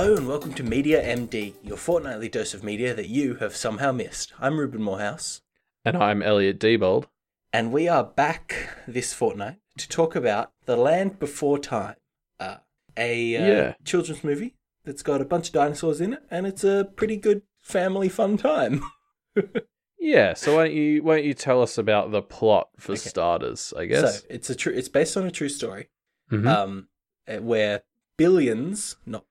Hello and welcome to Media MD, your fortnightly dose of media that you have somehow missed. I'm Reuben Morehouse, And I'm Elliot Diebold. and we are back this fortnight to talk about The Land Before Time, uh, a uh, Yeah. children's movie that's got a bunch of dinosaurs in it, and it's a pretty good family fun time. Yeah, so why don't you why don't you tell us about the plot for Okay. starters? I guess. So it's a true. It's based on a true story, Mhm. um, uh, where billions, not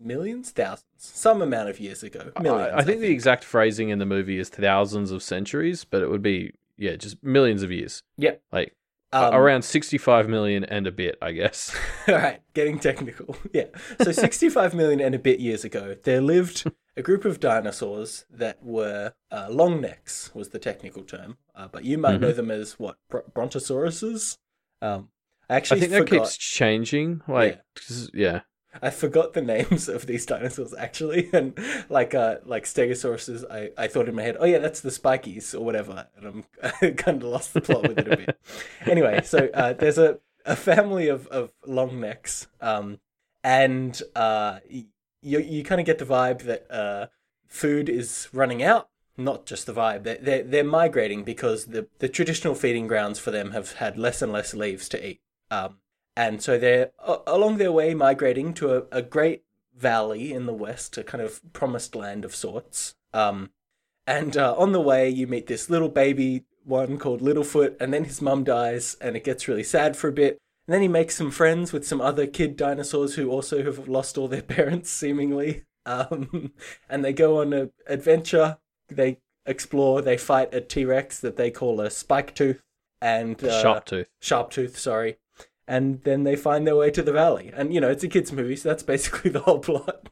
millions, thousands, some amount of years ago, millions. I, I think the exact phrasing in the movie is thousands of centuries, but it would be yeah, just millions of years. Yeah. like Um, around sixty-five million and a bit, I guess. All right, getting technical. Yeah. So 65 million and a bit years ago, there lived a group of dinosaurs that were uh, long necks, was the technical term. Uh, but you might Mm-hmm. know them as what? Br- brontosauruses? Um, I I actually think that keeps changing. Like, 'cause- yeah. I forgot the names of these dinosaurs actually, and like uh like Stegosauruses, I, I thought in my head, oh yeah, that's the spikies or whatever, and I'm I kind of lost the plot with it a bit. anyway, so uh, there's a, a family of, of long necks, um, and uh, you you kind of get the vibe that uh, food is running out. Not just the vibe; they're, they're they're migrating because the the traditional feeding grounds for them have had less and less leaves to eat. Um, and so they're along their way migrating to a, a great valley in the west, a kind of promised land of sorts. Um, and uh, on the way, you meet this little baby one called Littlefoot, and then his mum dies, and it gets really sad for a bit. And then he makes some friends with some other kid dinosaurs who also have lost all their parents, seemingly. Um, and they go on an adventure. They explore. They fight a T Rex that they call a Spike Tooth, and uh, Sharp tooth. Sharp Tooth, sorry. And then they find their way to the valley. And, you know, it's a kid's movie, so that's basically the whole plot.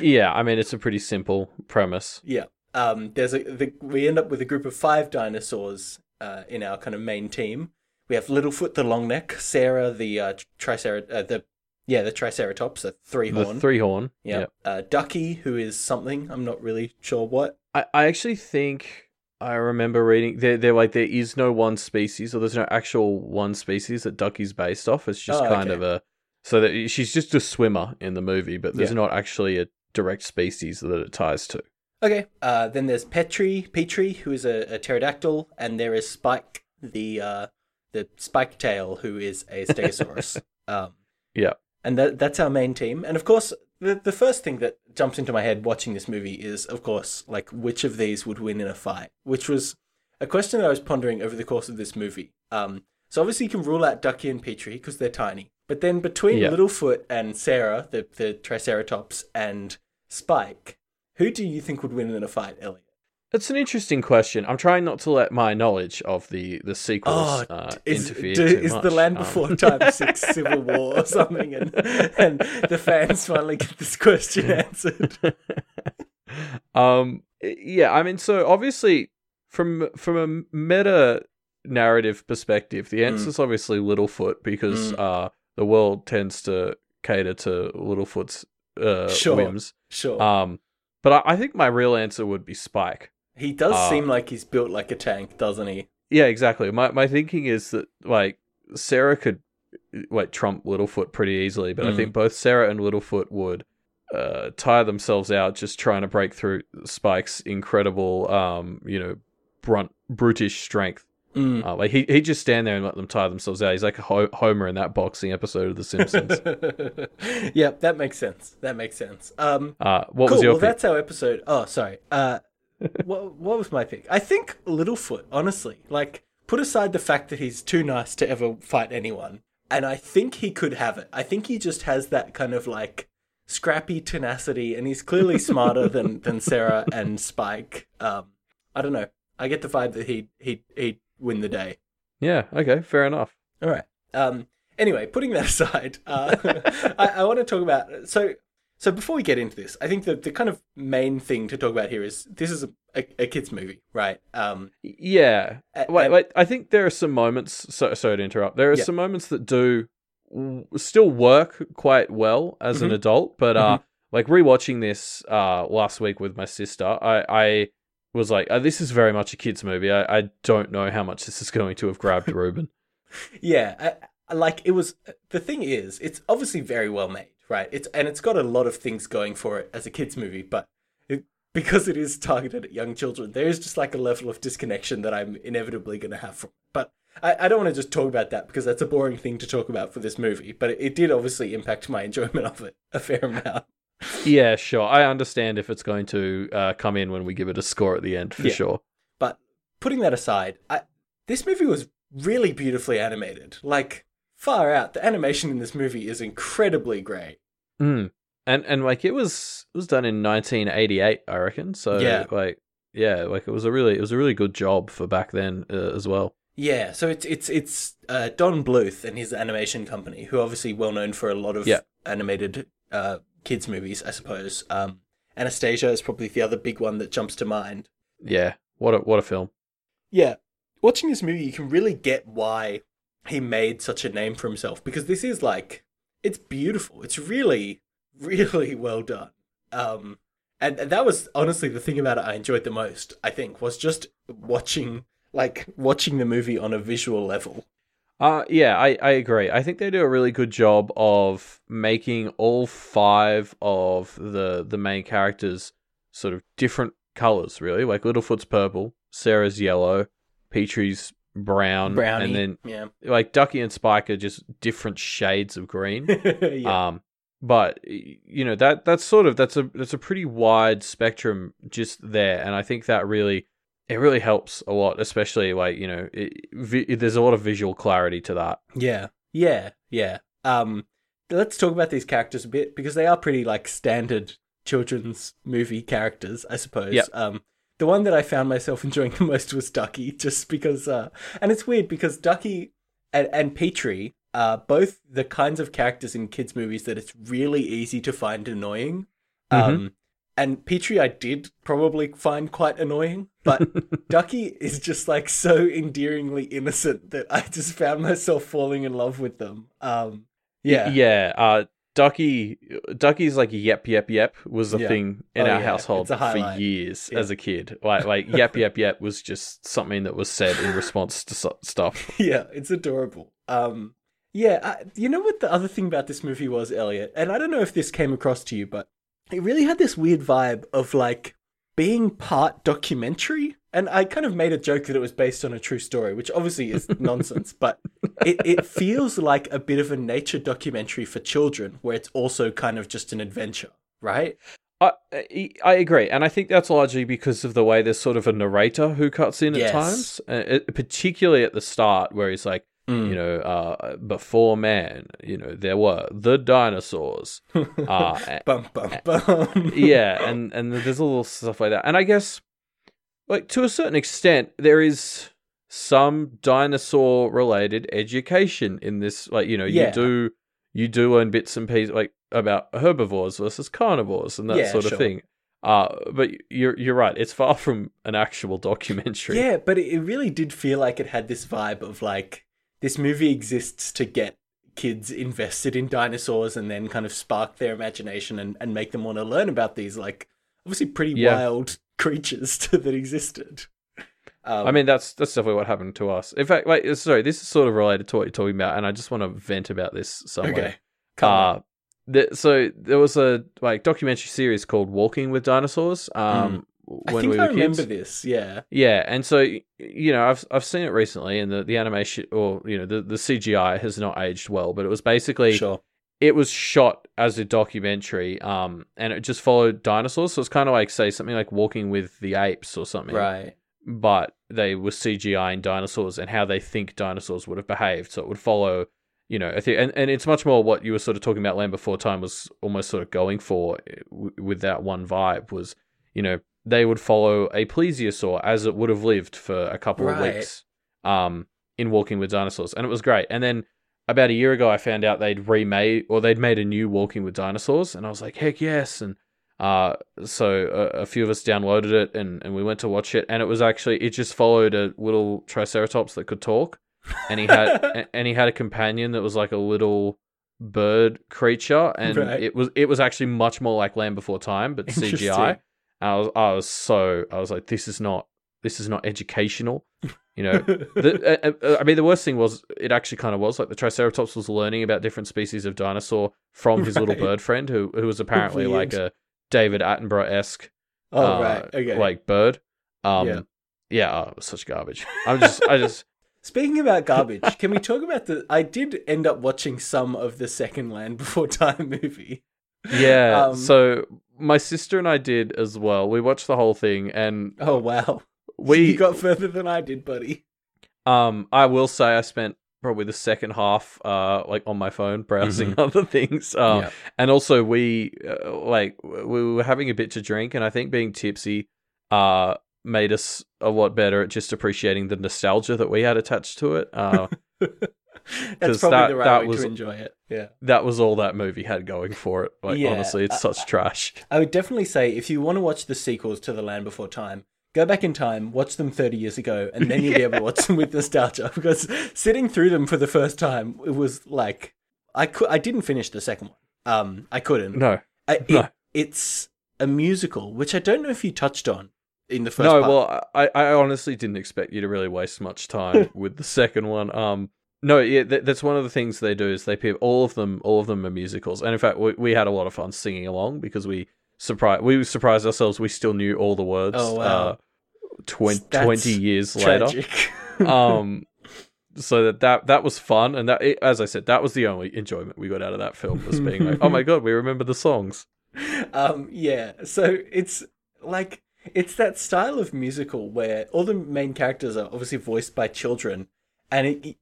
Yeah, I mean it's a pretty simple premise. Yeah. Um, there's a the, we end up with a group of five dinosaurs uh, in our kind of main team. We have Littlefoot the long neck, Cera the uh, tricer uh, the yeah the Triceratops, the three horn, The three horn. yeah. Yep. Uh, Ducky, who is something I'm not really sure what. I, I actually think I remember reading there they're like there is no one species or there's no actual one species that Ducky's based off. It's just Oh, kind okay. of a so that she's just a swimmer in the movie, but there's Yeah. not actually a direct species that it ties to. Okay. Uh, then there's Petrie, Petrie, who is a, a pterodactyl, and there is Spike, the uh, the spike tail, who is a stegosaurus. um, Yeah. and that that's our main team. And of course, the the first thing that jumps into my head watching this movie is, of course, like which of these would win in a fight, which was a question that I was pondering over the course of this movie. Um, so obviously you can rule out Ducky and Petrie because they're tiny, but then between Yeah. Littlefoot and Cera, the the Triceratops, and Spike, who do you think would win in a fight, Elliot? It's an interesting question. I'm trying not to let my knowledge of the the sequels Oh, uh, is, interfere do- too is much. the Land Um, Before Time six Civil War or something, and and the fans finally get this question answered? um yeah i mean so obviously from from a meta narrative perspective the answer is obviously littlefoot because Mm. uh the world tends to cater to littlefoot's uh Sure. whims Sure, um but I, I think my real answer would be spike he does uh, seem like he's built like a tank, doesn't he? yeah exactly my my thinking is that like Cera could like trump littlefoot pretty easily but i Mm. think both Cera and littlefoot would uh, tire themselves out just trying to break through spike's incredible um you know brunt brutish strength Mm. uh, like he he'd just stand there and let them tire themselves out he's like a Ho- homer in that boxing episode of the simpsons yep, that makes sense. That makes sense. Um, uh what cool. was your well, pick? that's our episode. Oh, sorry. Uh, what what was my pick? I think Littlefoot. Honestly, like put aside the fact that he's too nice to ever fight anyone, and I think he could have it. I think he just has that kind of like scrappy tenacity, and he's clearly smarter than than Cera and Spike. Um, I don't know. I get the vibe that he he he'd win the day. yeah okay fair enough All right. Um. Anyway, putting that aside, uh, I, I want to talk about so. So before we get into this, I think the the kind of main thing to talk about here is this is a, a, a kids movie, right? Um. Yeah. Wait, wait. I think there are some moments. So, sorry to interrupt. There are Yeah. some moments that do still work quite well as an Mhm. adult, but uh, like rewatching this uh last week with my sister, I I was like, oh, this is very much a kids movie. I, I don't know how much this is going to have grabbed Reuben. Yeah. Like it was. The thing is, it's obviously very well made, right. It's and it's got a lot of things going for it as a kids movie, but it, because it is targeted at young children, there is just like a level of disconnection that I'm inevitably going to have from. But I, I don't want to just talk about that because that's a boring thing to talk about for this movie. But it, it did obviously impact my enjoyment of it a fair amount. Yeah, sure. I understand if it's going to uh, come in when we give it a score at the end, for Yeah. sure. But putting that aside, I, this movie was really beautifully animated. Like far out, the animation in this movie is incredibly great. Mm. And and like it was it was done in 1988, I reckon. So Yeah. like yeah, like it was a really it was a really good job for back then uh, as well. Yeah, so it's it's it's uh, Don Bluth and his animation company, who are obviously well known for a lot of Yeah. animated uh, kids movies, I suppose. Um, Anastasia is probably the other big one that jumps to mind. Yeah. What a what a film. Yeah, watching this movie, you can really get why he made such a name for himself because this is like it's beautiful. It's really, really well done. Um, and that was honestly the thing about it I enjoyed the most. I think was just watching like watching the movie on a visual level. Uh yeah, I, I agree. I think they do a really good job of making all five of the the main characters sort of different colors, really. Like Littlefoot's purple, Cera's yellow, Petrie's brown, Brownie, and then yeah, like Ducky and Spike are just different shades of green. yeah, Um, but you know that that's sort of that's a that's a pretty wide spectrum just there, and I think that really it really helps a lot, especially like you know it, vi- there's a lot of visual clarity to that. yeah, yeah, yeah. Um, let's talk about these characters a bit because they are pretty like standard children's movie characters, I suppose. Yep. Um, the one that I found myself enjoying the most was Ducky, just because, uh, and it's weird because Ducky and, and Petrie are both the kinds of characters in kids' movies that it's really easy to find annoying. Um, and Petrie I did probably find quite annoying, but Ducky is just like so endearingly innocent that I just found myself falling in love with them. Um, yeah, yeah. Uh, Ducky, Ducky's like yep, yep, yep was a Yeah. thing in Oh, our yeah, household for years Yeah. as a kid. Like, like yep, yep, yep was just something that was said in response to so- stuff. yeah, it's adorable. Um, yeah, I, you know what the other thing about this movie was, Elliot, and I don't know if this came across to you, but it really had this weird vibe of like being part documentary. And I kind of made a joke that it was based on a true story, which obviously is nonsense, but it, it feels like a bit of a nature documentary for children where it's also kind of just an adventure, right? I I- agree, and I think that's largely because of the way there's sort of a narrator who cuts in Yes. at times, uh, it, particularly at the start, where he's like, Mm. you know, uh, before man, you know, there were the dinosaurs, uh, bum, bum, bum. yeah, and and there's a little stuff like that, and I guess, like to a certain extent, there is some dinosaur related education in this. Like, you know, Yeah. you do you do learn bits and pieces like about herbivores versus carnivores and that Yeah, sort of sure. thing. Uh, but you're you're right. It's far from an actual documentary. Yeah, but it really did feel like it had this vibe of like this movie exists to get kids invested in dinosaurs and then kind of spark their imagination and, and make them want to learn about these like obviously pretty Yeah. wild creatures that existed. Um, I mean, that's that's definitely what happened to us. In fact, wait, sorry, this is sort of related to what you're talking about, and I just want to vent about this somewhere. okay. Uh, the, so there was a like documentary series called Walking with Dinosaurs. Um, Mm. I when think we I were remember kids. this. Yeah, Yeah, and so you know, I've I've seen it recently, and the, the animation or you know the the CGI has not aged well, but it was basically sure. It was shot as a documentary, um, and it just followed dinosaurs. So it's kind of like say something like Walking with the Apes or something, Right. but they were CGIing dinosaurs and how they think dinosaurs would have behaved. So it would follow, you know, and, and it's much more what you were sort of talking about. Land Before Time was almost sort of going for w- with that one vibe was, you know, they would follow a plesiosaur as it would have lived for a couple of weeks, um, in Walking with Dinosaurs, and it was great. And then about a year ago, I found out they'd remade or they'd made a new Walking with Dinosaurs, and I was like, heck yes! And uh, so a, a few of us downloaded it and, and we went to watch it, and it was actually it just followed a little Triceratops that could talk, and he had a- and he had a companion that was like a little bird creature, and Right. it was it was actually much more like Land Before Time, but CGI. And I was I was so I was like, this is not this is not educational. You know, the, uh, uh, I mean, the worst thing was it actually kind of was like the Triceratops was learning about different species of dinosaur from his little bird friend, who who was apparently like a David Attenborough esque oh uh, right, okay. like bird. Um, Yeah. yeah, oh, it was such garbage. I'm just, I just, Speaking about garbage, can we talk about the? I did end up watching some of the second Land Before Time movie. yeah. Um, so my sister and I did as well. We watched the whole thing, and Oh wow, we you got further than I did, buddy. Um, I will say I spent probably the second half, uh, like on my phone browsing other things. Mm-hmm. Yeah. and also we, uh, like, we were having a bit to drink, and I think being tipsy, uh, made us a lot better at just appreciating the nostalgia that we had attached to it. Uh, That's probably that- the right that way was- to enjoy it. Yeah. that was all that movie had going for it. Like, Yeah, honestly, it's uh, such trash. I would definitely say if you want to watch the sequels to The Land Before Time, go back in time, watch them 30 years ago, and then you'll be able to watch them with nostalgia. Because sitting through them for the first time, it was like I could I didn't finish the second one. Um, I couldn't. No, I, it, no. It's a musical, which I don't know if you touched on in the first. no. part. Well, I, I honestly didn't expect you to really waste much time with the second one. Um, no, yeah, th- that's one of the things they do is they pick all of them. All of them are musicals, and in fact, we, we had a lot of fun singing along because we surprised we surprised ourselves. We still knew all the words. Oh, wow. Uh, twen- That's twenty years later. um so that, that that was fun. And that it, as i said that was the only enjoyment we got out of that film was being like oh my god we remember the songs. Um yeah. So it's like it's that style of musical where all the main characters are obviously voiced by children and it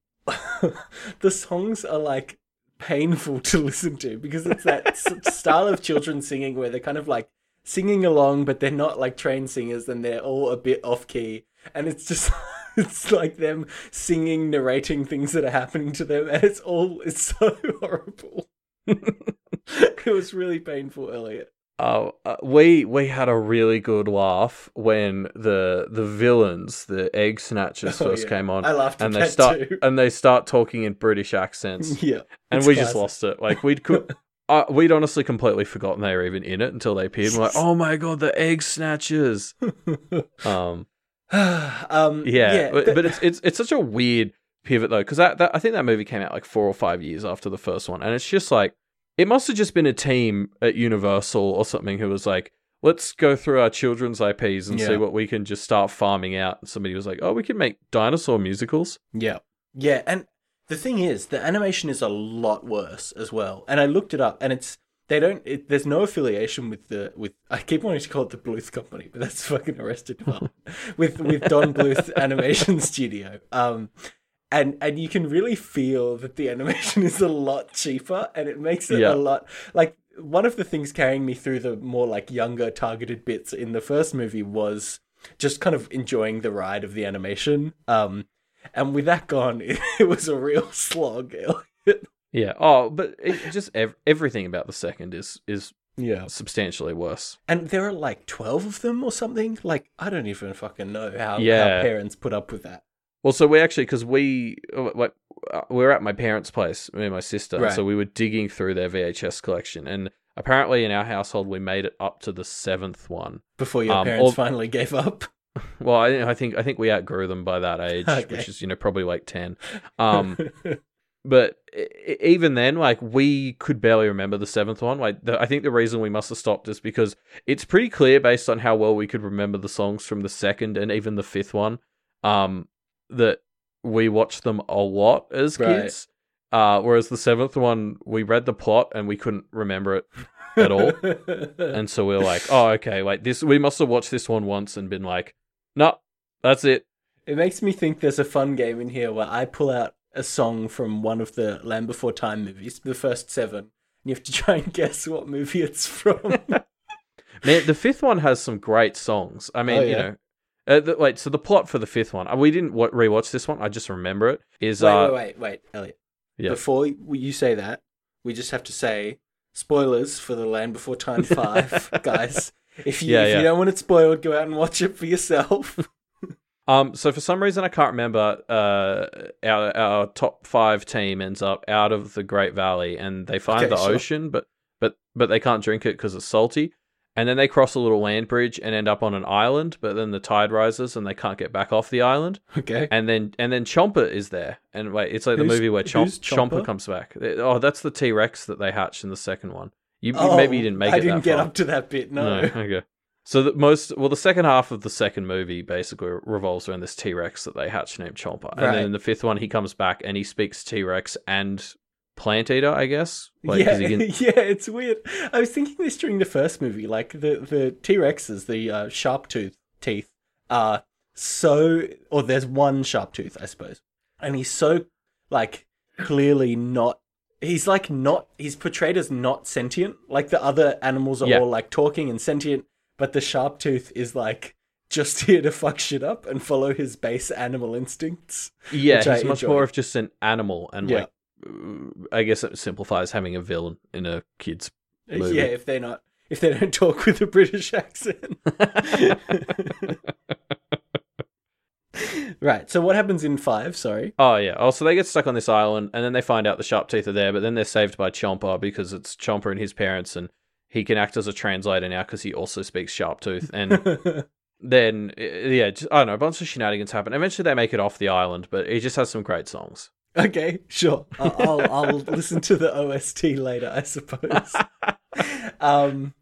the songs are like painful to listen to because it's that style of children singing where they're kind of like singing along but they're not like trained singers and they're all a bit off key and it's just it's like them singing narrating things that are happening to them and it's all it's so horrible. It was really painful elliot. Uh, uh, we we had a really good laugh when the the villains the egg snatchers Oh, first yeah. came on I laughed and they start too. and they start talking in british accents. Yeah, and we just lost it. Like we'd could uh, we'd honestly completely forgotten they were even in it until they appeared. We're like, oh my god, the egg snatchers. um, um, Yeah, but, but it's it's it's such a weird pivot though because that, that I think that movie came out like four or five years after the first one, and it's just like it must have just been a team at Universal or something who was like, let's go through our children's IPs and see what we can just start farming out. And somebody was like, oh, we can make dinosaur musicals. yeah, yeah, and the thing is, the animation is a lot worse as well. And I looked it up, and it's they don't. It, there's no affiliation with the with. I keep wanting to call it the Bluth Company, but that's fucking Arrested Development with with Don Bluth Animation Studio. Um, and and you can really feel that the animation is a lot cheaper, and it makes it Yeah. a lot like one of the things carrying me through the more like younger targeted bits in the first movie was just kind of enjoying the ride of the animation. Um, and with that gone, it, it was a real slog. Yeah. Oh, but it just ev- everything about the second is is yeah. substantially worse. And there are like 12 of them or something. Like, I don't even fucking know how, Yeah. how parents put up with that. Well, so we actually because we uh, like uh, we were at my parents' place, me and my sister, Right. so we were digging through their VHS collection, and apparently in our household we made it up to the seventh one. Before your Um, parents or- finally gave up. Well, I, I think I think we outgrew them by that age, Okay. which is you know probably like ten. Um, but even then, like we could barely remember the seventh one. Like the, I think the reason we must have stopped is because it's pretty clear based on how well we could remember the songs from the second and even the fifth one, um, that we watched them a lot as Right. kids. Uh, whereas the seventh one, we read the plot and we couldn't remember it at all. and so we are like, oh, okay, like this, we must have watched this one once and been like, no, that's it. It makes me think there's a fun game in here where I pull out a song from one of the Land Before Time movies, the first seven, and you have to try and guess what movie it's from. Man, the fifth one has some great songs. I mean, Oh, you know, uh, the, wait. So the plot for the fifth one, uh, we didn't wa rewatch this one. I just remember it. Is wait, uh, wait, wait, wait, Elliot. Yeah. Before you say that, we just have to say spoilers for the Land Before Time five, guys. If you Yeah, if yeah. you don't want it spoiled, go out and watch it for yourself. um. So for some reason, I can't remember. Uh, our our top five team ends up out of the Great Valley, and they find Okay, the sure. ocean, but but but they can't drink it because it's salty. and then they cross a little land bridge and end up on an island. But then the tide rises and they can't get back off the island. Okay. And then and then Chomper is there, and wait, it's like the movie where Chomp, Chomper? Chomper comes back. Oh, that's the T Rex that they hatched in the second one. You Oh, maybe you didn't make I it. didn't that get far. up to that bit. No. okay. So the most well, the second half of the second movie basically revolves around this T Rex that they hatch named Chomper, and then in the fifth one he comes back and he speaks T Rex and Plant Eater, I guess. Like, yeah, can- yeah, it's weird. I was thinking this during the first movie, like the the T Rexes, the uh, sharp tooth teeth are so, or there's one sharp tooth, I suppose, and he's so like clearly not. He's like not. He's portrayed as not sentient. Like the other animals are Yeah. all like talking and sentient, but the sharp tooth is like just here to fuck shit up and follow his base animal instincts. yeah, he's much more of just an animal, and Yeah. like uh, I guess it simplifies having a villain in a kid's. Movie. Yeah, if they're not, if they don't talk with a British accent. right. So what happens in five? Sorry. Oh yeah. Oh, so they get stuck on this island, and then they find out the sharp teeth are there, but then they're saved by Chomper because it's Chomper and his parents, and he can act as a translator now because he also speaks sharp tooth. And then yeah, just, I don't know, a bunch of shenanigans happen. Eventually, they make it off the island, but he just has some great songs. okay, sure. I'll, I'll I'll listen to the OST later, I suppose. um,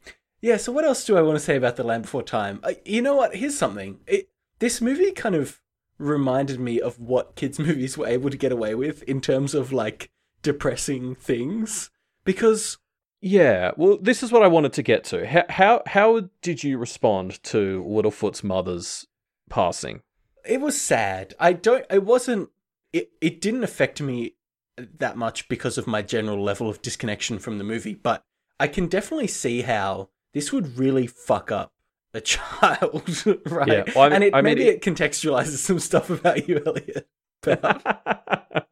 yeah. So what else do I want to say about the Land Before Time? Uh, you know what? Here's something. It this movie kind of reminded me of what kids' movies were able to get away with in terms of like depressing things because Yeah, well, this is what I wanted to get to. How how how did you respond to Littlefoot's mother's passing? it was sad. I don't. It wasn't. It it didn't affect me that much because of my general level of disconnection from the movie. But I can definitely see how this would really fuck up a child, right? Yeah, well, I mean- and it, I mean, maybe it- it contextualizes some stuff about you, Elliot.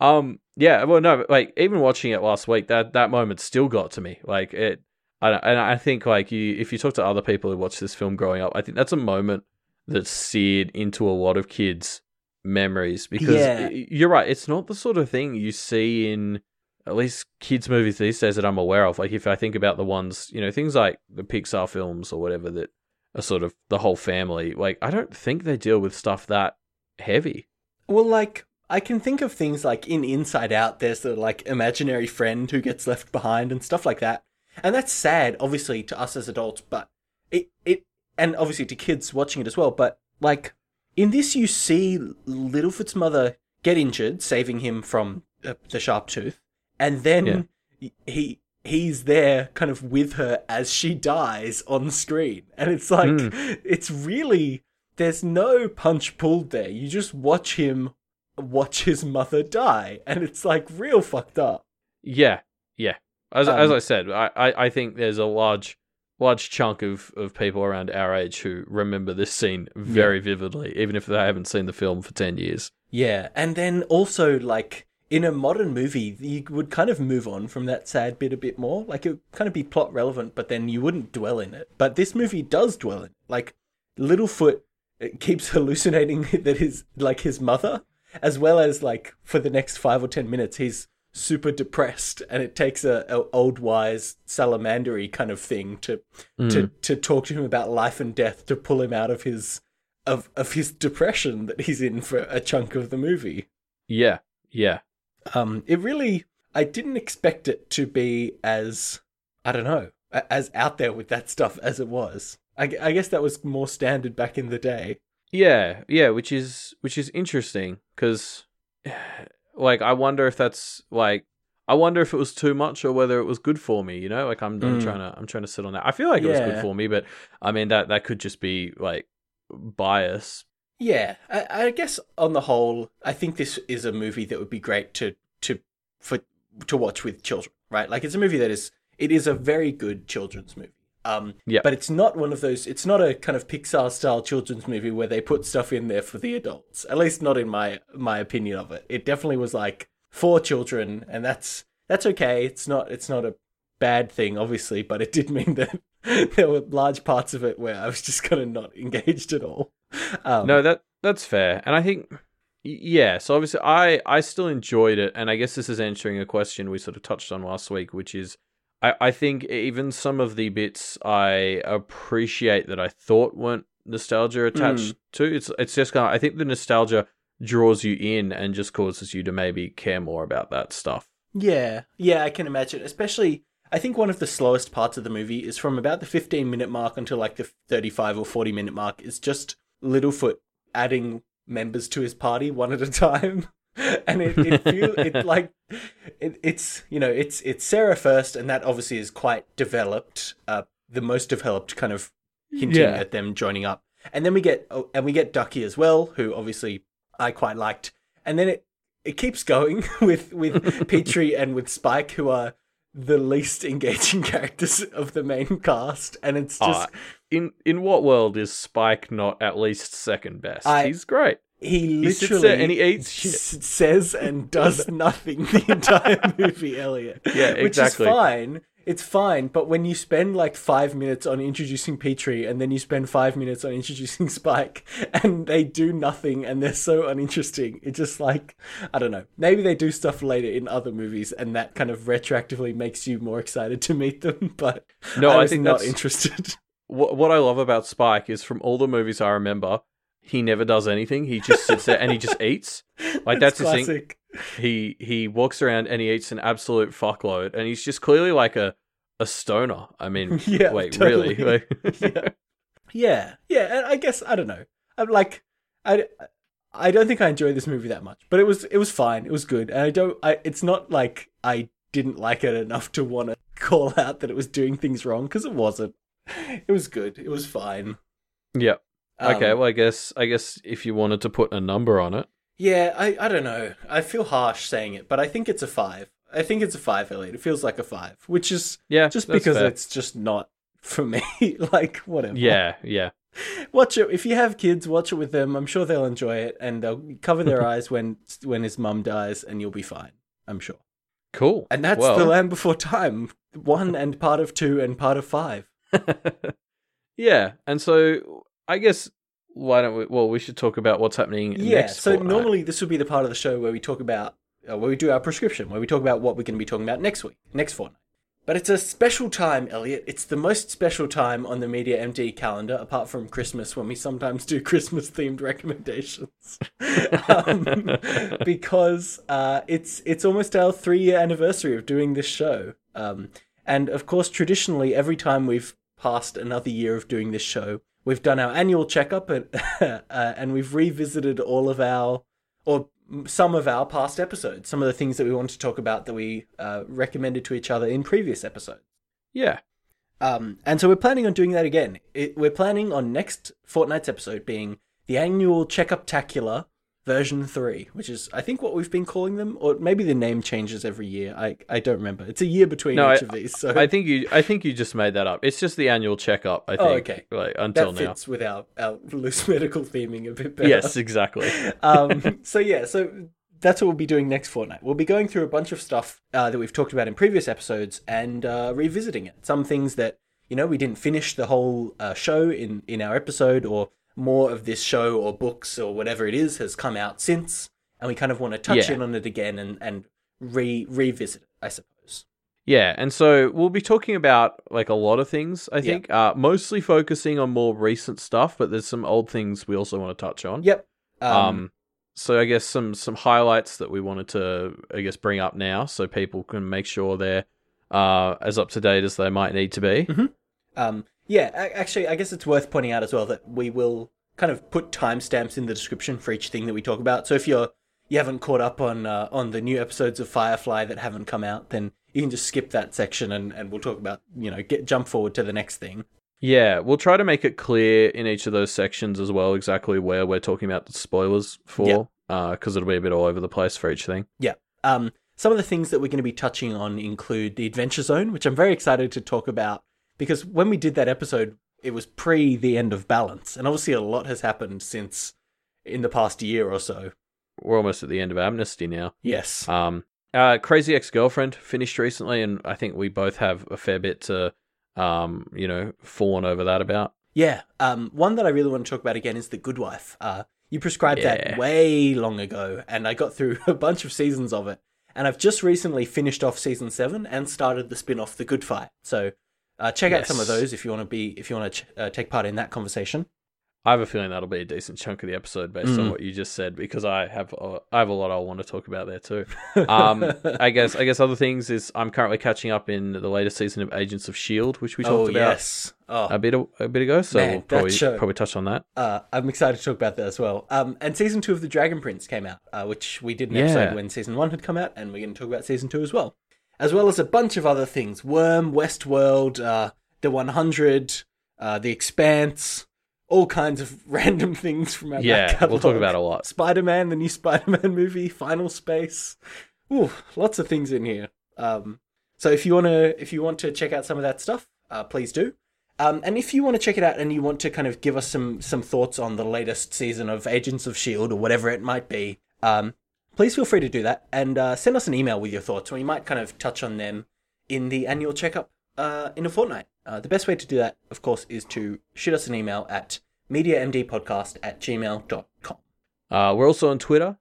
um, yeah, well, no, like even watching it last week, that that moment still got to me. Like it, I, and I think like you, if you talk to other people who watched this film growing up, I think that's a moment that's seared into a lot of kids' memories because Yeah. you're right. It's not the sort of thing you see in at least kids' movies these days that I'm aware of. Like if I think about the ones, you know, things like the Pixar films or whatever that are sort of the whole family. Like I don't think they deal with stuff that heavy. Well, like I can think of things like in Inside Out. There's the like imaginary friend who gets left behind and stuff like that, and that's sad, obviously, to us as adults. But it it and obviously to kids watching it as well. But like in this, you see Littlefoot's mother get injured, saving him from uh, the sharp tooth, and then he he's there kind of with her as she dies on screen, and it's like it's really there's no punch pulled there. You just watch him watch his mother die, and it's like real fucked up. Yeah, yeah. As as Um, I said, I, I, I think there's a large large chunk of, of people around our age who remember this scene very vividly, even if they haven't seen the film for ten years. Yeah, and then also like in a modern movie, you would kind of move on from that sad bit a bit more. Like it would kind of be plot relevant, but then you wouldn't dwell in it. But this movie does dwell in it. Like Littlefoot keeps hallucinating that his like his mother, as well as like for the next five or ten minutes, he's super depressed, and it takes a, a old wise salamandery kind of thing to hmm. to to talk to him about life and death to pull him out of his of of his depression that he's in for a chunk of the movie. Yeah, yeah. Um, it really, I didn't expect it to be as, I don't know, as out there with that stuff as it was. I, I guess that was more standard back in the day. Yeah, yeah, which is which is interesting because, like, I wonder if that's like, I wonder if it was too much or whether it was good for me. You know, like I'm, I'm Mm. trying to I'm trying to sit on that. I feel like it was good for me, but I mean that that could just be like bias. Yeah, I, I guess on the whole, I think this is a movie that would be great to to for to watch with children, right? Like it's a movie that is it is a very good children's movie. Um, Yeah. but it's not one of those. It's not a kind of Pixar style children's movie where they put stuff in there for the adults. At least not in my my opinion of it. It definitely was like for children, and that's that's okay. It's not it's not a bad thing, obviously, but it did mean that there were large parts of it where I was just kind of not engaged at all. Um, No, that that's fair, and I think yeah. So obviously, I I still enjoyed it, and I guess this is answering a question we sort of touched on last week, which is I, I think even some of the bits I appreciate that I thought weren't nostalgia attached to. It's it's just kind of, I think the nostalgia draws you in and just causes you to maybe care more about that stuff. Yeah, yeah, I can imagine. Especially, I think one of the slowest parts of the movie is from about the 15 minute mark until like the 35 or 40 minute mark is just Littlefoot adding members to his party one at a time. and it, it feel it like it, it's you know it's it's Cera first, and that obviously is quite developed, uh, the most developed kind of hinting Yeah. at them joining up, and then we get oh, and we get Ducky as well, who obviously I quite liked, and then it it keeps going with with Petrie and with Spike, who are the least engaging characters of the main cast, and it's just in in what world is Spike not at least second best? I- He's great. he He literally there and he eats shit. s- says and does nothing the entire movie, Elliot. Yeah, exactly. Which is fine. It's fine, but when you spend like five minutes on introducing Petrie and then you spend five minutes on introducing Spike and they do nothing and they're so uninteresting, it just like, I don't know. Maybe they do stuff later in other movies and that kind of retroactively makes you more excited to meet them, but No, I I think not that's- interested. What what I love about Spike is from all the movies I remember, he never does anything. He just sits there and he just eats. Like that's It's the thing. He he walks around and he eats an absolute fuckload, and he's just clearly like a a stoner. I mean, Yeah, wait, totally. really? Like- Yeah. Yeah, yeah, and I guess I don't know. I'm like, I, I don't think I enjoyed this movie that much, but it was it was fine. It was good, and I don't. I it's not like I didn't like it enough to want to call out that it was doing things wrong because it wasn't. It was good. It was fine. yeah. Okay. Um, Well, I guess I guess if you wanted to put a number on it, yeah, I I don't know. I feel harsh saying it, but I think it's a five. I think it's a five, Elliot. It feels like a five, which is yeah, just because fair. it's just not for me. like whatever. yeah, yeah. watch it if you have kids watch it with them i'm sure they'll enjoy it and they'll cover their eyes when when his mum dies and you'll be fine i'm sure Cool. and that's well, the land before time one and part of two and part of five yeah, and so I guess why don't we? Well, we should talk about what's happening. yeah next so fortnight. normally this would be the part of the show where we talk about uh, where we do our prescription where we talk about what we're going to be talking about next week next fortnight but it's a special time, Elliot. It's the most special time on the Media MD calendar, apart from Christmas, when we sometimes do Christmas themed recommendations. um, because uh, it's it's almost our three year anniversary of doing this show. Um, and of course, traditionally, every time we've passed another year of doing this show, we've done our annual checkup and, uh, and we've revisited all of our, or some of our past episodes, some of the things that we want to talk about that we uh, recommended to each other in previous episodes. yeah, Um, and so we're planning on doing that again. It, we're planning on next fortnight's episode being the annual checkup tacular version 3 which is i think what we've been calling them or maybe the name changes every year i i don't remember it's a year between No, each I- of these so I think you. I think you just made that up. It's just the annual checkup. I think. Oh, okay. Like until that now. fits with our, our loose medical theming a bit better Yes, exactly. um, so yeah, so that's what we'll be doing next fortnight. We'll be going through a bunch of stuff uh, that we've talked about in previous episodes and uh, revisiting it. Some things that you know we didn't finish the whole uh, show in in our episode, or more of this show or books or whatever it is has come out since, and we kind of want to touch Yeah. in on it again and and re revisit it. I suppose. Yeah, and so we'll be talking about like a lot of things. I think, uh, mostly focusing on more recent stuff, but there's some old things we also want to touch on. Yep. Um, so I guess some some highlights that we wanted to I guess bring up now, so people can make sure they're uh, as up to date as they might need to be. Um, yeah, actually, I guess it's worth pointing out as well that we will kind of put timestamps in the description for each thing that we talk about. So if you're you haven't caught up on uh, on the new episodes of Firefly that haven't come out, then you can just skip that section and, and we'll talk about you know get jump forward to the next thing. Yeah, we'll try to make it clear in each of those sections as well exactly where we're talking about the spoilers for, because it'll be a bit all over the place for each thing. Yeah. Um, some of the things that we're going to be touching on include the Adventure Zone, which I'm very excited to talk about because when we did that episode, it was pre the end of Balance, and obviously a lot has happened since in the past year or so. We're almost at the end of Amnesty now. Yes. Um, uh, Crazy Ex Girlfriend finished recently, and I think we both have a fair bit to, um, you know, fawn over that about. Yeah. Um, one that I really want to talk about again is The Good Wife. Uh, you prescribed that way long ago, and I got through a bunch of seasons of it. and I've just recently finished off season seven and started the spin off The Good Fight. So uh, check out some of those if you want to be if you want to ch- uh, take part in that conversation. I have a feeling that'll be a decent chunk of the episode based on Mm. what you just said because I have uh, I have a lot I want to talk about there too. Um, I guess I guess other things is I'm currently catching up in the latest season of Agents of Shield, which we talked oh about yes. Oh, a bit a, a bit ago. So Man, we'll probably show- probably touch on that. uh, I'm excited to talk about that as well. Um, and season two of The Dragon Prince came out, uh, which we did an Yeah. episode when season one had come out, and we're going to talk about season two as well, as well as a bunch of other things: Worm, Westworld, uh, The 100, uh, The Expanse, all kinds of random things from our back Yeah, we'll talk about a lot. Spider-Man, the new Spider-Man movie, Final Space. Ooh, lots of things in here. Um, so if you wanna, if you want to check out some of that stuff, uh, please do. Um, and if you want to check it out and you want to kind of give us some some thoughts on the latest season of Agents of Shield or whatever it might be, um, please feel free to do that and uh, send us an email with your thoughts. And we might kind of touch on them in the annual checkup uh, in a fortnight. Uh, the best way to do that, of course, is to shoot us an email at mediamdpodcast at gmail.com. Uh, we're also on Twitter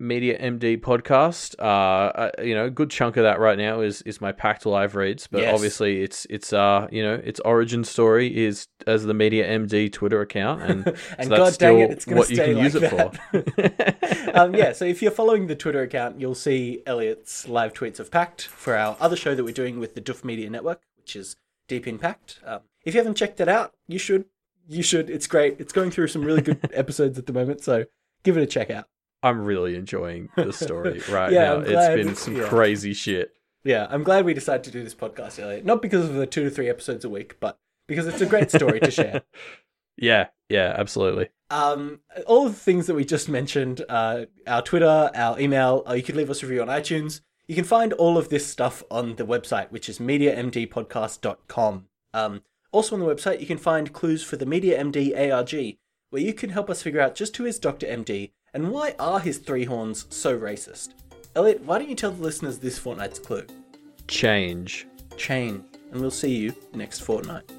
Media MD Podcast. Uh, uh, you know, a good chunk of that right now is is my Pact Live reads, but Yes. obviously it's it's uh you know its origin story is as the Media MD Twitter account, and, and so that's god dang still it, it's what you can like use it for. um, yeah, so if you're following the Twitter account, you'll see Elliot's live tweets of Pact for our other show that we're doing with the Duff Media Network, which is Deep in Pact. Um, if you haven't checked it out, you should. You should. It's great. It's going through some really good episodes at the moment, so give it a check out. I'm really enjoying the story right Yeah, now. I'm It's been some Yeah. crazy shit. Yeah, I'm glad we decided to do this podcast, Elliot. Not because of the two to three episodes a week, but because it's a great story to share. Yeah, yeah, absolutely. Um, all of the things that we just mentioned, uh, our Twitter, our email, uh, you can leave us a review on iTunes. You can find all of this stuff on the website, which is mediamdpodcast.com. Um, also on the website, you can find clues for the Media MD ARG, where you can help us figure out just who is Dr. MD and why are his three horns so racist. Elliot, why don't you tell the listeners this fortnight's clue? Change. Change. And we'll see you next fortnight.